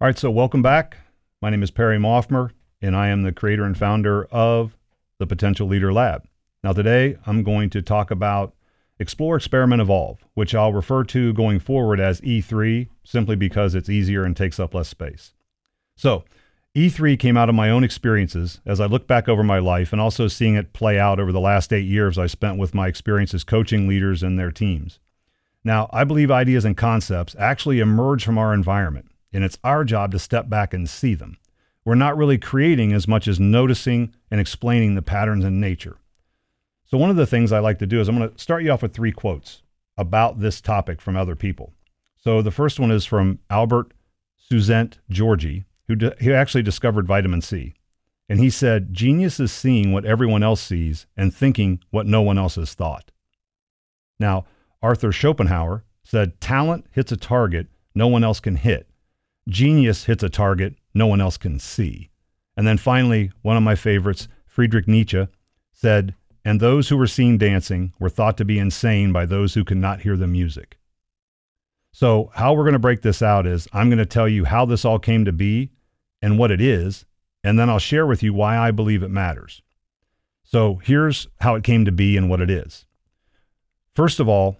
All right, so welcome back. My name is Perry Maughmer, and I am the creator and founder of the Potential Leader Lab. Now, today I'm going to talk about Explore, Experiment, Evolve, which I'll refer to going forward as E3 simply because it's easier and takes up less space. So, E3 came out of my own experiences as I look back over my life and also seeing it play out over the last eight years I spent with my experiences coaching leaders and their teams. Now, I believe ideas and concepts actually emerge from our environment, and it's our job to step back and see them. We're not really creating as much as noticing and explaining the patterns in nature. So, one of the things I like to do is I'm going to start you off with three quotes about this topic from other people. So, the first one is from Albert Suzent Georgi, who, di- who actually discovered vitamin C. And he said, Genius is seeing what everyone else sees and thinking what no one else has thought. Now, Arthur Schopenhauer said, Talent hits a target no one else can hit. Genius hits a target no one else can see. And then finally, one of my favorites, Friedrich Nietzsche, said, And those who were seen dancing were thought to be insane by those who could not hear the music. So, how we're going to break this out is I'm going to tell you how this all came to be and what it is, and then I'll share with you why I believe it matters. So, here's how it came to be and what it is. First of all,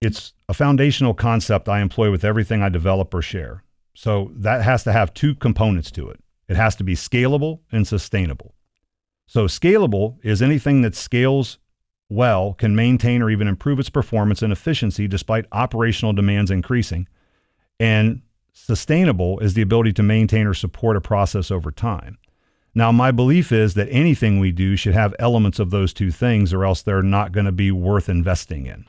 it's a foundational concept I employ with everything I develop or share. So that has to have two components to it. It has to be scalable and sustainable. So scalable is anything that scales well, can maintain or even improve its performance and efficiency despite operational demands increasing. And sustainable is the ability to maintain or support a process over time. Now, my belief is that anything we do should have elements of those two things, or else they're not going to be worth investing in.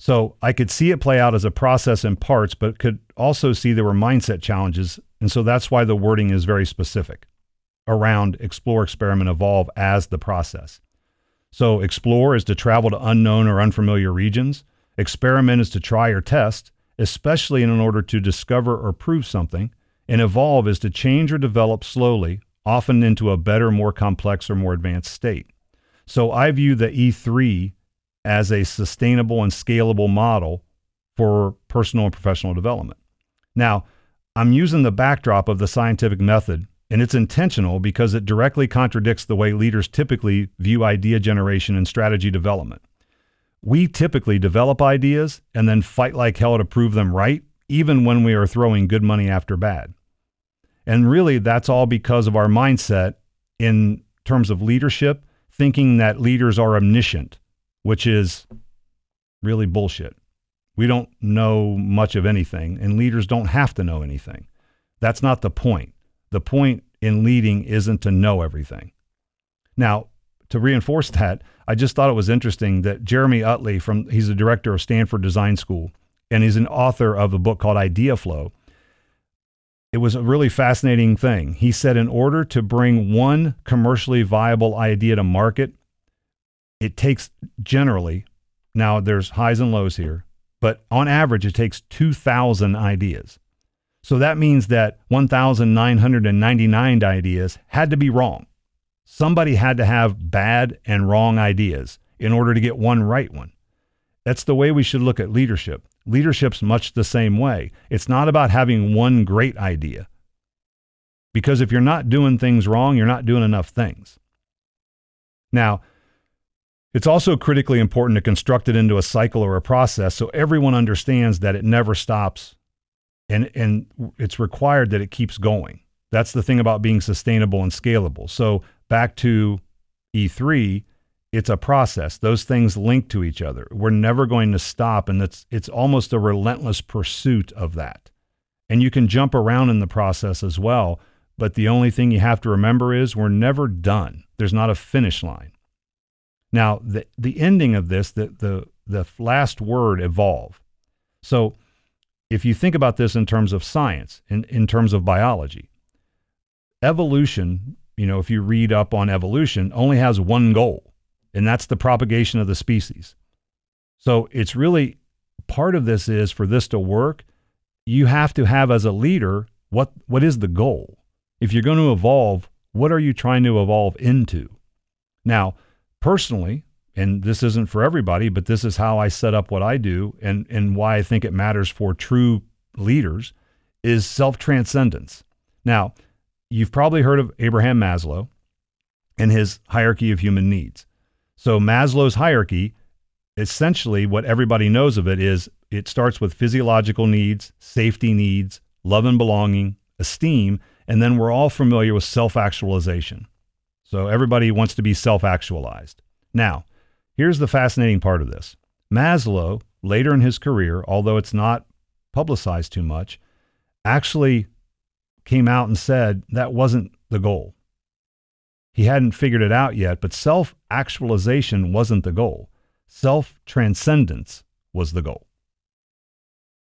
So I could see it play out as a process in parts, but could also see there were mindset challenges. And so that's why the wording is very specific around explore, experiment, evolve as the process. So explore is to travel to unknown or unfamiliar regions. Experiment is to try or test, especially in order to discover or prove something. And evolve is to change or develop slowly, often into a better, more complex, or more advanced state. So I view the E3 as a sustainable and scalable model for personal and professional development. Now, I'm using the backdrop of the scientific method, and it's intentional because it directly contradicts the way leaders typically view idea generation and strategy development. We typically develop ideas and then fight like hell to prove them right, even when we are throwing good money after bad. And really, that's all because of our mindset in terms of leadership, thinking that leaders are omniscient which is really bullshit. We don't know much of anything, and leaders don't have to know anything. That's not the point. The point in leading isn't to know everything. Now, to reinforce that, I just thought it was interesting that Jeremy Utley from he's the director of Stanford Design School and he's an author of a book called Idea Flow. It was a really fascinating thing. He said in order to bring one commercially viable idea to market, it takes generally, now there's highs and lows here, but on average, it takes 2,000 ideas. So that means that 1,999 ideas had to be wrong. Somebody had to have bad and wrong ideas in order to get one right one. That's the way we should look at leadership. Leadership's much the same way. It's not about having one great idea. Because if you're not doing things wrong, you're not doing enough things. Now, it's also critically important to construct it into a cycle or a process so everyone understands that it never stops and, and it's required that it keeps going. That's the thing about being sustainable and scalable. So, back to E3, it's a process. Those things link to each other. We're never going to stop, and it's, it's almost a relentless pursuit of that. And you can jump around in the process as well, but the only thing you have to remember is we're never done. There's not a finish line. Now, the, the ending of this, the, the, the last word, evolve. So, if you think about this in terms of science, in, in terms of biology, evolution, you know, if you read up on evolution, only has one goal, and that's the propagation of the species. So, it's really part of this is for this to work, you have to have as a leader what, what is the goal? If you're going to evolve, what are you trying to evolve into? Now, personally, and this isn't for everybody, but this is how I set up what I do and, and why I think it matters for true leaders is self transcendence. Now, you've probably heard of Abraham Maslow and his hierarchy of human needs. So, Maslow's hierarchy, essentially, what everybody knows of it is it starts with physiological needs, safety needs, love and belonging, esteem, and then we're all familiar with self actualization. So, everybody wants to be self actualized. Now, here's the fascinating part of this Maslow, later in his career, although it's not publicized too much, actually came out and said that wasn't the goal. He hadn't figured it out yet, but self actualization wasn't the goal. Self transcendence was the goal.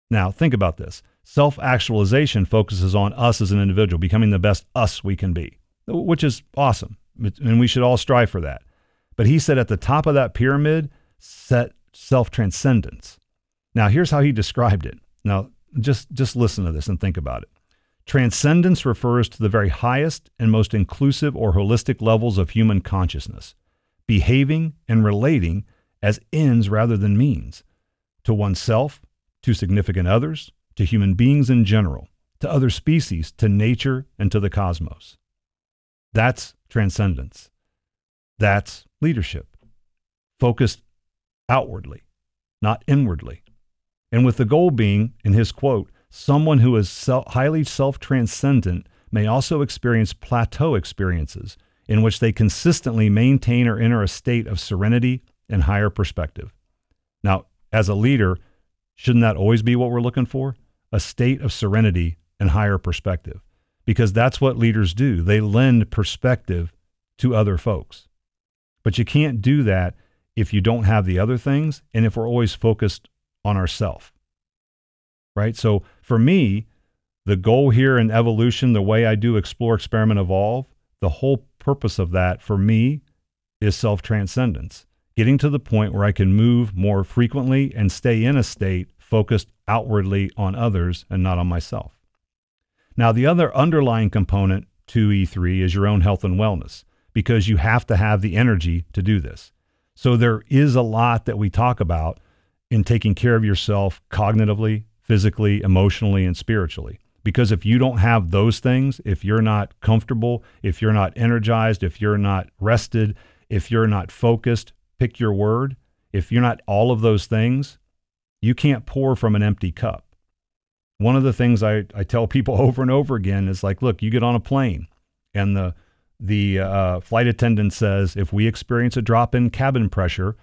Now, think about this self actualization focuses on us as an individual, becoming the best us we can be, which is awesome. And we should all strive for that. But he said at the top of that pyramid, set self transcendence. Now, here's how he described it. Now, just, just listen to this and think about it. Transcendence refers to the very highest and most inclusive or holistic levels of human consciousness, behaving and relating as ends rather than means to oneself, to significant others, to human beings in general, to other species, to nature, and to the cosmos. That's transcendence. That's leadership, focused outwardly, not inwardly. And with the goal being, in his quote, someone who is self, highly self transcendent may also experience plateau experiences in which they consistently maintain or enter a state of serenity and higher perspective. Now, as a leader, shouldn't that always be what we're looking for? A state of serenity and higher perspective. Because that's what leaders do. They lend perspective to other folks. But you can't do that if you don't have the other things and if we're always focused on ourselves. Right? So for me, the goal here in evolution, the way I do explore, experiment, evolve, the whole purpose of that for me is self transcendence, getting to the point where I can move more frequently and stay in a state focused outwardly on others and not on myself. Now, the other underlying component to E3 is your own health and wellness because you have to have the energy to do this. So there is a lot that we talk about in taking care of yourself cognitively, physically, emotionally, and spiritually. Because if you don't have those things, if you're not comfortable, if you're not energized, if you're not rested, if you're not focused, pick your word. If you're not all of those things, you can't pour from an empty cup. One of the things I, I tell people over and over again is like, look, you get on a plane and the the uh, flight attendant says if we experience a drop in cabin pressure,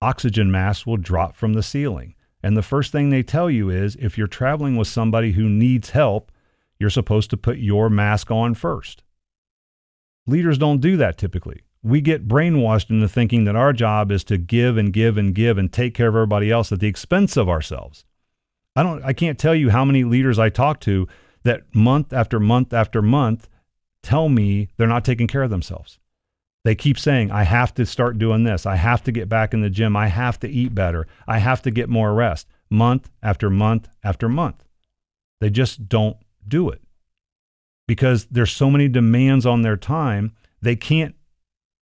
oxygen masks will drop from the ceiling. And the first thing they tell you is if you're traveling with somebody who needs help, you're supposed to put your mask on first. Leaders don't do that typically. We get brainwashed into thinking that our job is to give and give and give and take care of everybody else at the expense of ourselves. I don't I can't tell you how many leaders I talk to that month after month after month tell me they're not taking care of themselves. They keep saying, I have to start doing this. I have to get back in the gym. I have to eat better. I have to get more rest month after month after month. They just don't do it because there's so many demands on their time. They can't,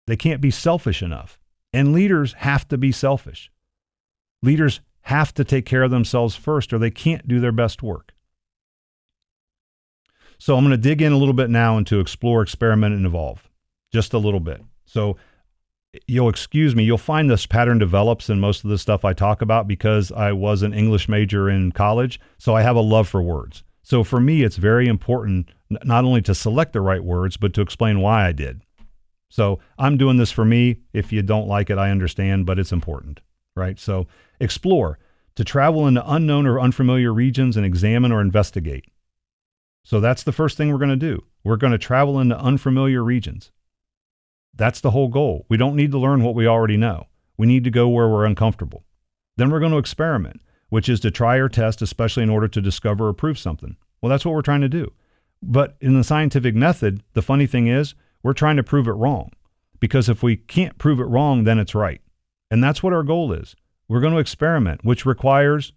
they can't be selfish enough. And leaders have to be selfish. Leaders have to take care of themselves first or they can't do their best work. So I'm going to dig in a little bit now into explore, experiment, and evolve, just a little bit. So you'll excuse me, you'll find this pattern develops in most of the stuff I talk about because I was an English major in college. So I have a love for words. So for me, it's very important not only to select the right words, but to explain why I did. So I'm doing this for me. If you don't like it, I understand, but it's important, right? So explore, to travel into unknown or unfamiliar regions and examine or investigate. So that's the first thing we're going to do. We're going to travel into unfamiliar regions. That's the whole goal. We don't need to learn what we already know. We need to go where we're uncomfortable. Then we're going to experiment, which is to try or test, especially in order to discover or prove something. Well, that's what we're trying to do. But in the scientific method, the funny thing is, we're trying to prove it wrong. Because if we can't prove it wrong, then it's right. And that's what our goal is. We're going to experiment, which requires,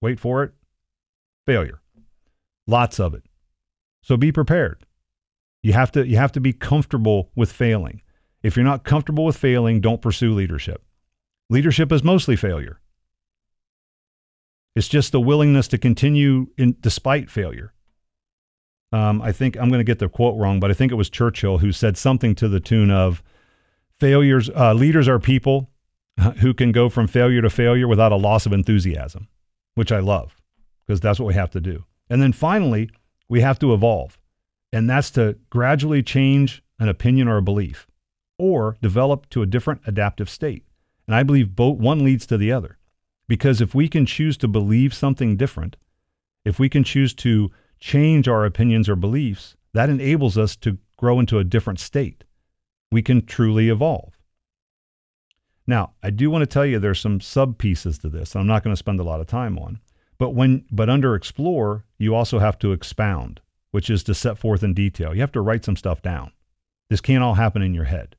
wait for it, failure. Lots of it. So be prepared. You have to you have to be comfortable with failing. If you're not comfortable with failing, don't pursue leadership. Leadership is mostly failure. It's just the willingness to continue in, despite failure. Um, I think I'm going to get the quote wrong, but I think it was Churchill who said something to the tune of failures, uh, leaders are people who can go from failure to failure without a loss of enthusiasm, which I love because that's what we have to do. And then finally, we have to evolve. And that's to gradually change an opinion or a belief or develop to a different adaptive state. And I believe both one leads to the other. Because if we can choose to believe something different, if we can choose to change our opinions or beliefs, that enables us to grow into a different state. We can truly evolve. Now, I do want to tell you there's some sub pieces to this. That I'm not going to spend a lot of time on. But when but under explore, you also have to expound, which is to set forth in detail. You have to write some stuff down. This can't all happen in your head.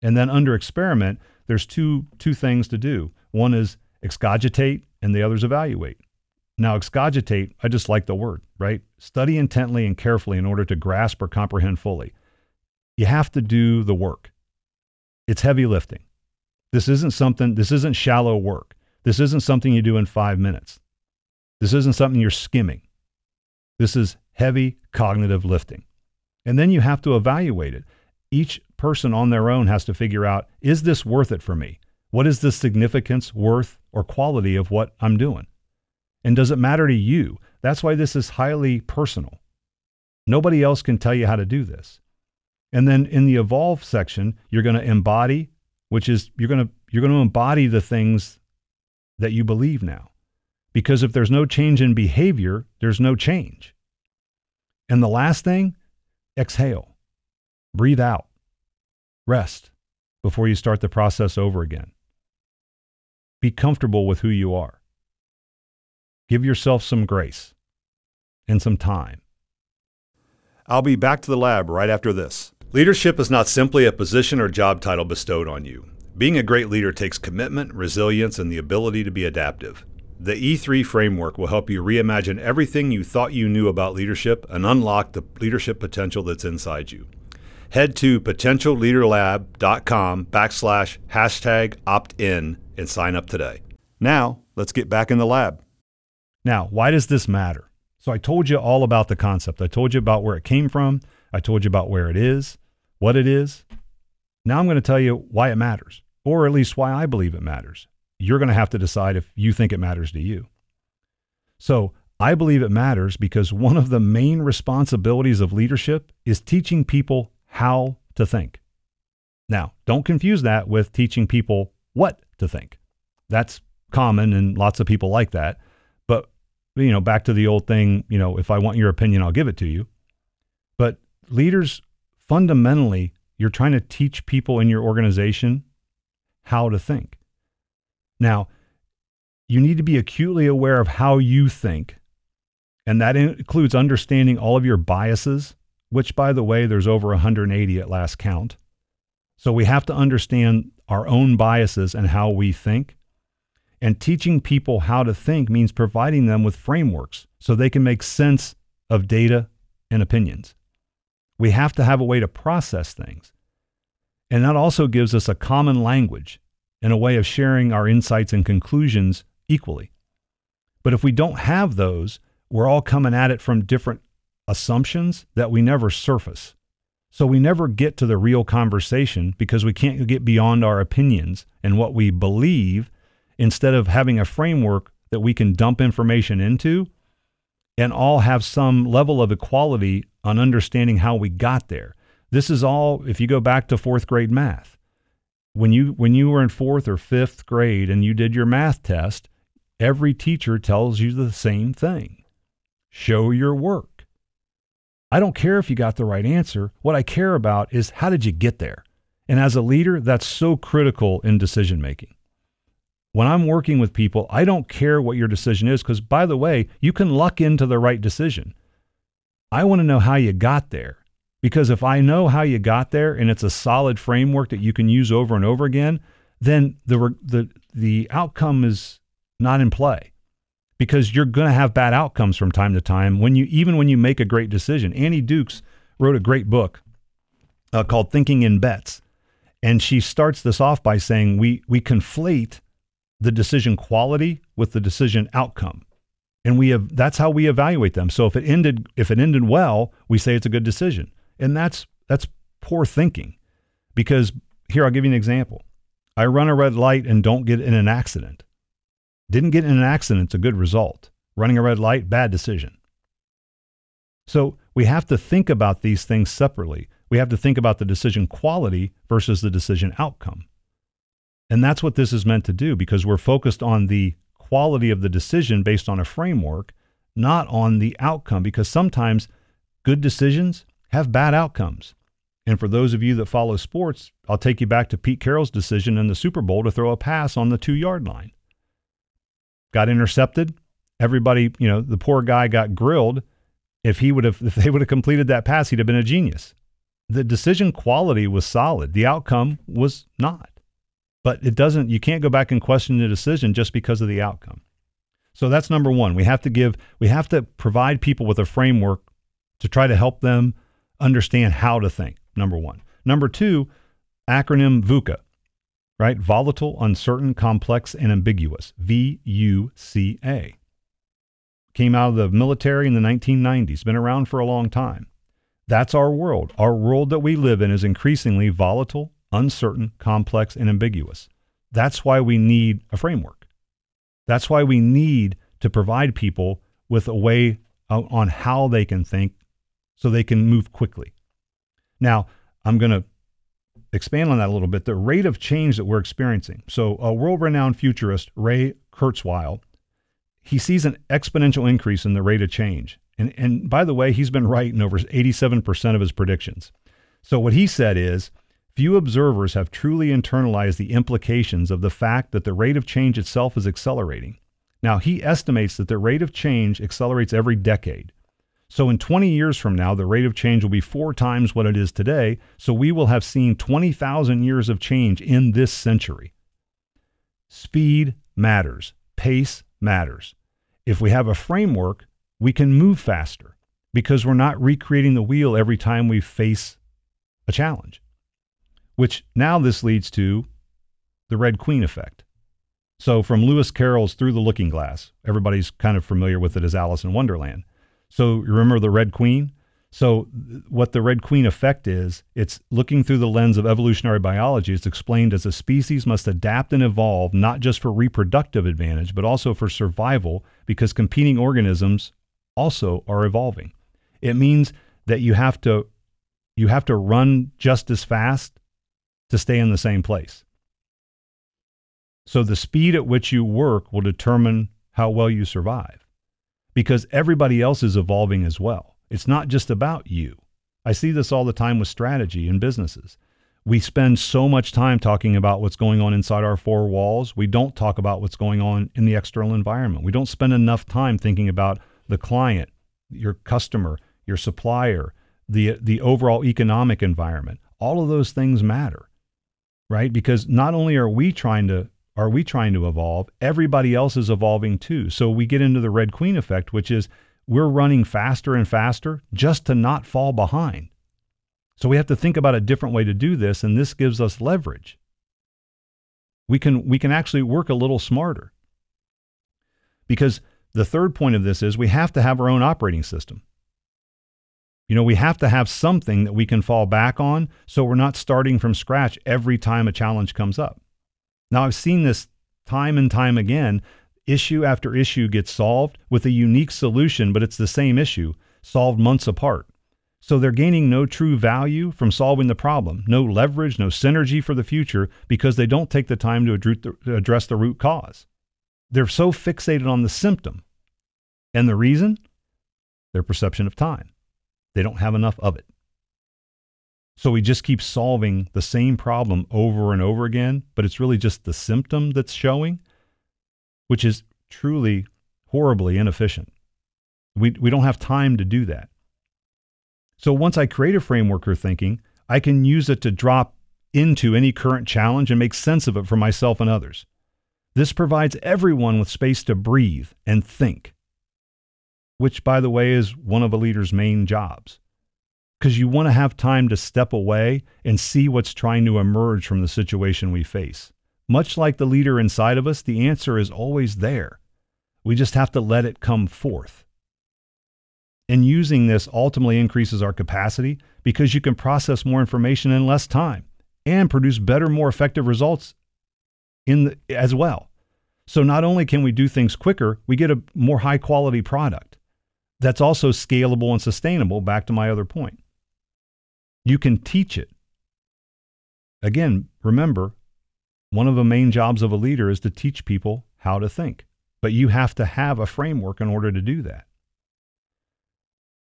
And then under experiment, there's two two things to do. One is excogitate and the other is evaluate. Now, excogitate, I just like the word, right? Study intently and carefully in order to grasp or comprehend fully. You have to do the work. It's heavy lifting. This isn't something, this isn't shallow work. This isn't something you do in five minutes. This isn't something you're skimming. This is heavy cognitive lifting. And then you have to evaluate it. Each person on their own has to figure out is this worth it for me? What is the significance, worth, or quality of what I'm doing? And does it matter to you? That's why this is highly personal. Nobody else can tell you how to do this. And then in the evolve section, you're going to embody which is you're going to you're going to embody the things that you believe now. Because if there's no change in behavior, there's no change. And the last thing, exhale. Breathe out. Rest before you start the process over again. Be comfortable with who you are. Give yourself some grace and some time. I'll be back to the lab right after this. Leadership is not simply a position or job title bestowed on you. Being a great leader takes commitment, resilience, and the ability to be adaptive. The E3 framework will help you reimagine everything you thought you knew about leadership and unlock the leadership potential that's inside you. Head to potentialleaderlab.com backslash hashtag opt-in and sign up today. Now, let's get back in the lab. Now, why does this matter? So I told you all about the concept. I told you about where it came from. I told you about where it is what it is. Now I'm going to tell you why it matters, or at least why I believe it matters. You're going to have to decide if you think it matters to you. So I believe it matters because one of the main responsibilities of leadership is teaching people how to think. Now, don't confuse that with teaching people what to think. That's common and lots of people like that. But, you know, back to the old thing, you know, if I want your opinion, I'll give it to you. But leaders fundamentally, you're trying to teach people in your organization how to think. Now, you need to be acutely aware of how you think, and that includes understanding all of your biases, which, by the way, there's over 180 at last count. So we have to understand our own biases and how we think. And teaching people how to think means providing them with frameworks so they can make sense of data and opinions. We have to have a way to process things. And that also gives us a common language and a way of sharing our insights and conclusions equally. But if we don't have those, we're all coming at it from different assumptions that we never surface. So we never get to the real conversation because we can't get beyond our opinions and what we believe instead of having a framework that we can dump information into and all have some level of equality on understanding how we got there. This is all if you go back to 4th grade math. When you when you were in 4th or 5th grade and you did your math test, every teacher tells you the same thing. Show your work. I don't care if you got the right answer. What I care about is how did you get there? And as a leader, that's so critical in decision making when I'm working with people, I don't care what your decision is because, by the way, you can luck into the right decision. I want to know how you got there because if I know how you got there and it's a solid framework that you can use over and over again, then the the the outcome is not in play because you're going to have bad outcomes from time to time when you even when you make a great decision. Annie Dukes wrote a great book uh, called Thinking in Bets, and she starts this off by saying we we conflate the decision quality with the decision outcome. And we have that's how we evaluate them. So if it ended if it ended well, we say it's a good decision. And that's that's poor thinking. Because here I'll give you an example. I run a red light and don't get in an accident. Didn't get in an accident, it's a good result. Running a red light, bad decision. So we have to think about these things separately. We have to think about the decision quality versus the decision outcome. And that's what this is meant to do because we're focused on the quality of the decision based on a framework, not on the outcome, because sometimes good decisions have bad outcomes. And for those of you that follow sports, I'll take you back to Pete Carroll's decision in the Super Bowl to throw a pass on the two yard line. Got intercepted. Everybody, you know, the poor guy got grilled. If he would have, if they would have completed that pass, he'd have been a genius. The decision quality was solid. The outcome was not. But it doesn't, you can't go back and question the decision just because of the outcome. So that's number one. We have to give, we have to provide people with a framework to try to help them understand how to think. Number one. Number two, acronym VUCA, right? Volatile, uncertain, complex, and ambiguous. V U C A. Came out of the military in the 1990s, been around for a long time. That's our world. Our world that we live in is increasingly volatile, uncertain, complex, and ambiguous. That's why we need a framework. That's why we need to provide people with a way uh, on how they can think so they can move quickly. Now, I'm going to expand on that a little bit. The rate of change that we're experiencing. So, a world renowned futurist, Ray Kurzweil, he sees an exponential increase in the rate of change. And, and by the way, he's been right in over 87% of his predictions. So, what he said is Few observers have truly internalized the implications of the fact that the rate of change itself is accelerating. Now, he estimates that the rate of change accelerates every decade. So, in 20 years from now, the rate of change will be four times what it is today. So, we will have seen 20,000 years of change in this century. Speed matters, pace matters. If we have a framework, we can move faster because we're not recreating the wheel every time we face a challenge which now this leads to the Red Queen effect. So, from Lewis Carroll's Through the Looking Glass, everybody's kind of familiar with it as Alice in Wonderland. So, you remember the Red Queen? So, what the Red Queen effect is, it's looking through the lens of evolutionary biology. It's explained as a species must adapt and evolve not just for reproductive advantage, but also for survival because competing organisms also are evolving. It means that you have to you have to run just as fast to stay in the same place. So the speed at which you work will determine how well you survive because everybody else is evolving as well. It's not just about you. I see this all the time with strategy in businesses. We spend so much time talking about what's going on inside our four walls. We don't talk about what's going on in the external environment. We don't spend enough time thinking about the client, your customer, your supplier, the the overall economic environment. All of those things matter right? Because not only are we trying to are we trying to evolve, everybody else is evolving too. So we get into the red queen effect, which is we're running faster and faster just to not fall behind. So we have to think about a different way to do this and this gives us leverage. We can we can actually work a little smarter. Because the third point of this is we have to have our own operating system. You know, we have to have something that we can fall back on so we're not starting from scratch every time a challenge comes up. Now, I've seen this time and time again. Issue after issue gets solved with a unique solution, but it's the same issue, solved months apart. So they're gaining no true value from solving the problem, no leverage, no synergy for the future because they don't take the time to address the root cause. They're so fixated on the symptom. And the reason? Their perception of time. They don't have enough of it. So we just keep solving the same problem over and over again, but it's really just the symptom that's showing, which is truly horribly inefficient. We, we don't have time to do that. So once I create a framework for thinking, I can use it to drop into any current challenge and make sense of it for myself and others. This provides everyone with space to breathe and think which, by the way, is one of a leader's main jobs. Because you want to have time to step away and see what's trying to emerge from the situation we face. Much like the leader inside of us, the answer is always there. We just have to let it come forth. And using this ultimately increases our capacity because you can process more information in less time and produce better, more effective results in the, as well. So not only can we do things quicker, we get a more high quality product that's also scalable and sustainable. Back to my other point. You can teach it. Again, remember, one of the main jobs of a leader is to teach people how to think, but you have to have a framework in order to do that.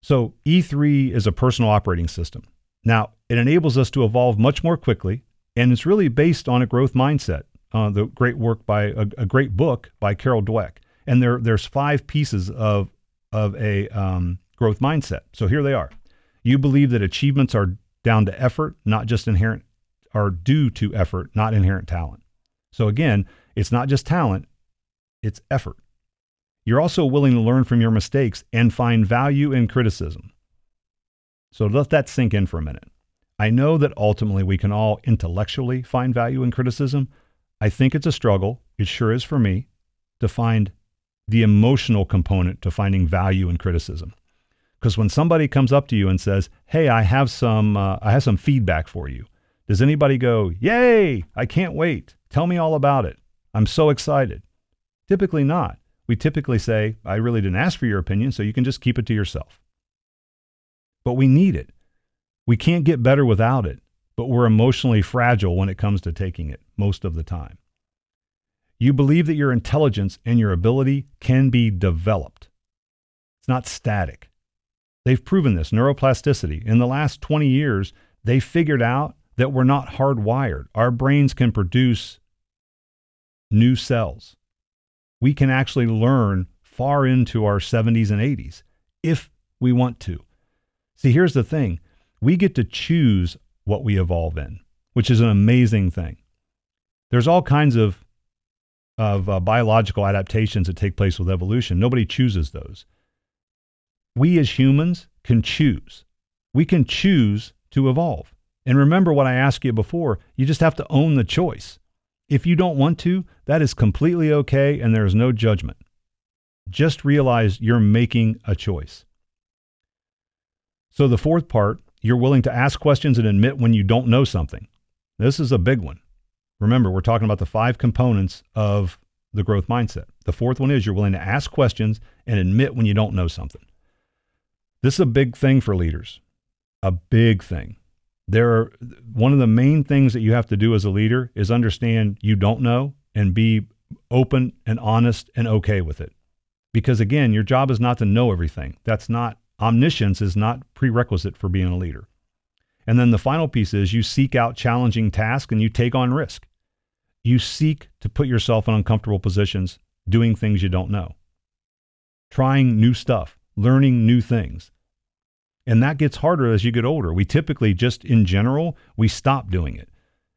So, E3 is a personal operating system. Now, it enables us to evolve much more quickly, and it's really based on a growth mindset. Uh, the great work by a, a, great book by Carol Dweck, and there there's five pieces of of a um, growth mindset. So here they are. You believe that achievements are down to effort, not just inherent, are due to effort, not inherent talent. So again, it's not just talent, it's effort. You're also willing to learn from your mistakes and find value in criticism. So let that sink in for a minute. I know that ultimately we can all intellectually find value in criticism. I think it's a struggle. It sure is for me to find the emotional component to finding value in criticism. Because when somebody comes up to you and says, "Hey, I have some, uh, I have some feedback for you," does anybody go, "Yay! I can't wait! Tell me all about it! I'm so excited"? Typically not. We typically say, "I really didn't ask for your opinion, so you can just keep it to yourself." but we need it. We can't get better without it, but we're emotionally fragile when it comes to taking it most of the time. You believe that your intelligence and your ability can be developed. It's not static. They've proven this neuroplasticity. In the last 20 years, they figured out that we're not hardwired. Our brains can produce new cells. We can actually learn far into our 70s and 80s if we want to. See, here's the thing we get to choose what we evolve in, which is an amazing thing. There's all kinds of, of uh, biological adaptations that take place with evolution. Nobody chooses those. We as humans can choose. We can choose to evolve. And remember what I asked you before you just have to own the choice. If you don't want to, that is completely okay and there is no judgment. Just realize you're making a choice. So, the fourth part, you're willing to ask questions and admit when you don't know something. This is a big one. Remember, we're talking about the five components of the growth mindset. The fourth one is you're willing to ask questions and admit when you don't know something. This is a big thing for leaders, a big thing. There are one of the main things that you have to do as a leader is understand you don't know and be open and honest and okay with it. Because again, your job is not to know everything. That's not Omniscience is not prerequisite for being a leader. And then the final piece is you seek out challenging tasks and you take on risk. You seek to put yourself in uncomfortable positions doing things you don't know, trying new stuff, learning new things. And that gets harder as you get older. We typically just in general, we stop doing it.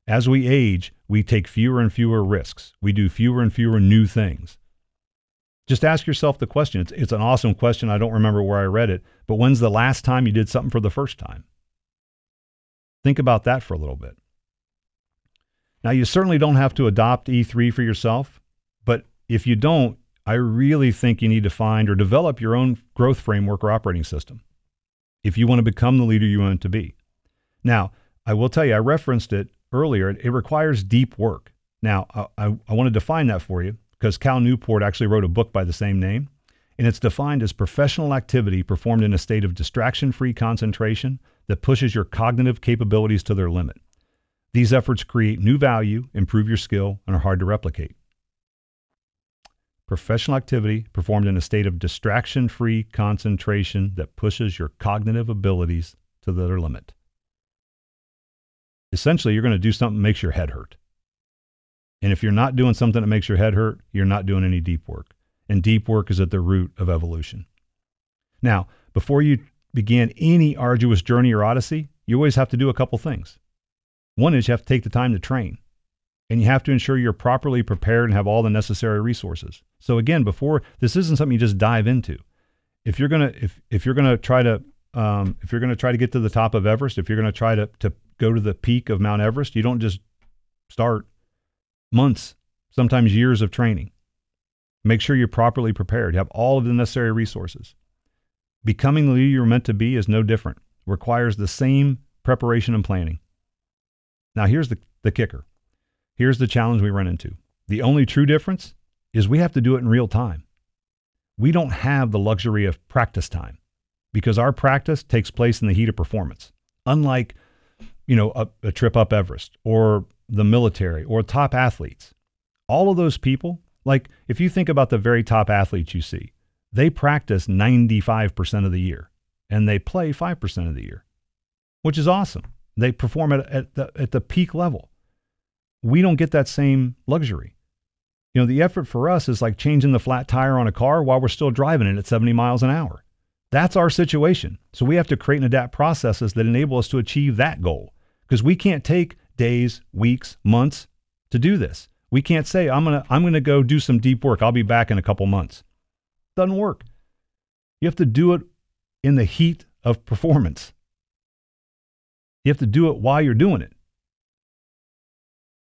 As we age, we take fewer and fewer risks. We do fewer and fewer new things. Just ask yourself the question. It's, it's an awesome question. I don't remember where I read it, but when's the last time you did something for the first time? Think about that for a little bit. Now, you certainly don't have to adopt E3 for yourself, but if you don't, I really think you need to find or develop your own growth framework or operating system if you want to become the leader you want to be. Now, I will tell you, I referenced it earlier. It requires deep work. Now, I, I, I want to define that for you because Cal Newport actually wrote a book by the same name. And it's defined as professional activity performed in a state of distraction free concentration that pushes your cognitive capabilities to their limit. These efforts create new value, improve your skill, and are hard to replicate. Professional activity performed in a state of distraction free concentration that pushes your cognitive abilities to their limit. Essentially, you're going to do something that makes your head hurt. And if you're not doing something that makes your head hurt, you're not doing any deep work. And deep work is at the root of evolution. Now, before you begin any arduous journey or odyssey, you always have to do a couple things. One is you have to take the time to train, and you have to ensure you're properly prepared and have all the necessary resources. So again, before this isn't something you just dive into. If you're gonna if if you're gonna try to um, if you're gonna try to get to the top of Everest, if you're gonna try to to go to the peak of Mount Everest, you don't just start months, sometimes years of training. Make sure you're properly prepared, have all of the necessary resources. Becoming the leader you're meant to be is no different, requires the same preparation and planning. Now, here's the, the kicker. Here's the challenge we run into. The only true difference is we have to do it in real time. We don't have the luxury of practice time because our practice takes place in the heat of performance. Unlike, you know, a, a trip up Everest or the military or top athletes. All of those people, like if you think about the very top athletes you see, they practice 95% of the year and they play 5% of the year, which is awesome. They perform at, at, the, at the peak level. We don't get that same luxury. You know, the effort for us is like changing the flat tire on a car while we're still driving it at 70 miles an hour. That's our situation. So we have to create and adapt processes that enable us to achieve that goal because we can't take days, weeks, months to do this. We can't say I'm going to I'm going to go do some deep work. I'll be back in a couple months. Doesn't work. You have to do it in the heat of performance. You have to do it while you're doing it.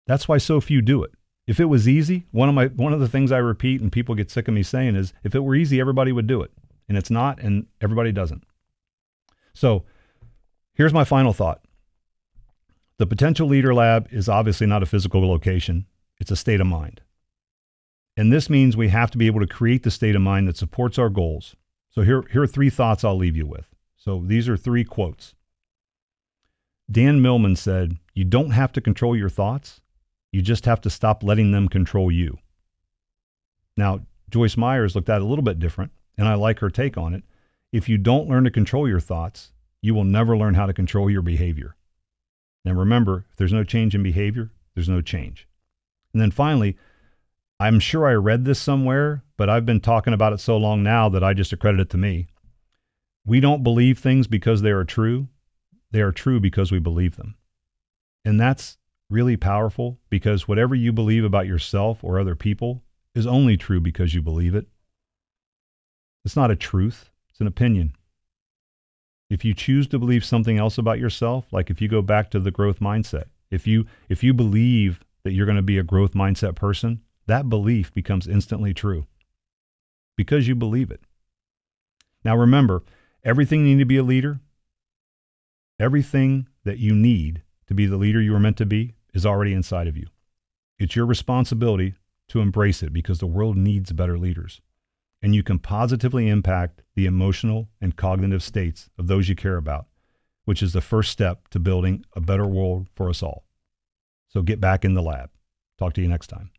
That's why so few do it. If it was easy, one of my one of the things I repeat and people get sick of me saying is if it were easy, everybody would do it. And it's not, and everybody doesn't. So here's my final thought. The Potential Leader Lab is obviously not a physical location, it's a state of mind. And this means we have to be able to create the state of mind that supports our goals. So here, here are three thoughts I'll leave you with. So these are three quotes. Dan Millman said, You don't have to control your thoughts, you just have to stop letting them control you. Now, Joyce Myers looked at it a little bit different, and I like her take on it. If you don't learn to control your thoughts, you will never learn how to control your behavior. And remember, if there's no change in behavior, there's no change. And then finally, I'm sure I read this somewhere, but I've been talking about it so long now that I just accredit it to me. We don't believe things because they are true. They are true because we believe them. And that's really powerful because whatever you believe about yourself or other people is only true because you believe it. It's not a truth, it's an opinion. If you choose to believe something else about yourself, like if you go back to the growth mindset, if you if you believe that you're going to be a growth mindset person, that belief becomes instantly true because you believe it. Now remember, everything you need to be a leader, everything that you need to be the leader you were meant to be is already inside of you. It's your responsibility to embrace it because the world needs better leaders. And you can positively impact the emotional and cognitive states of those you care about, which is the first step to building a better world for us all. So get back in the lab. Talk to you next time.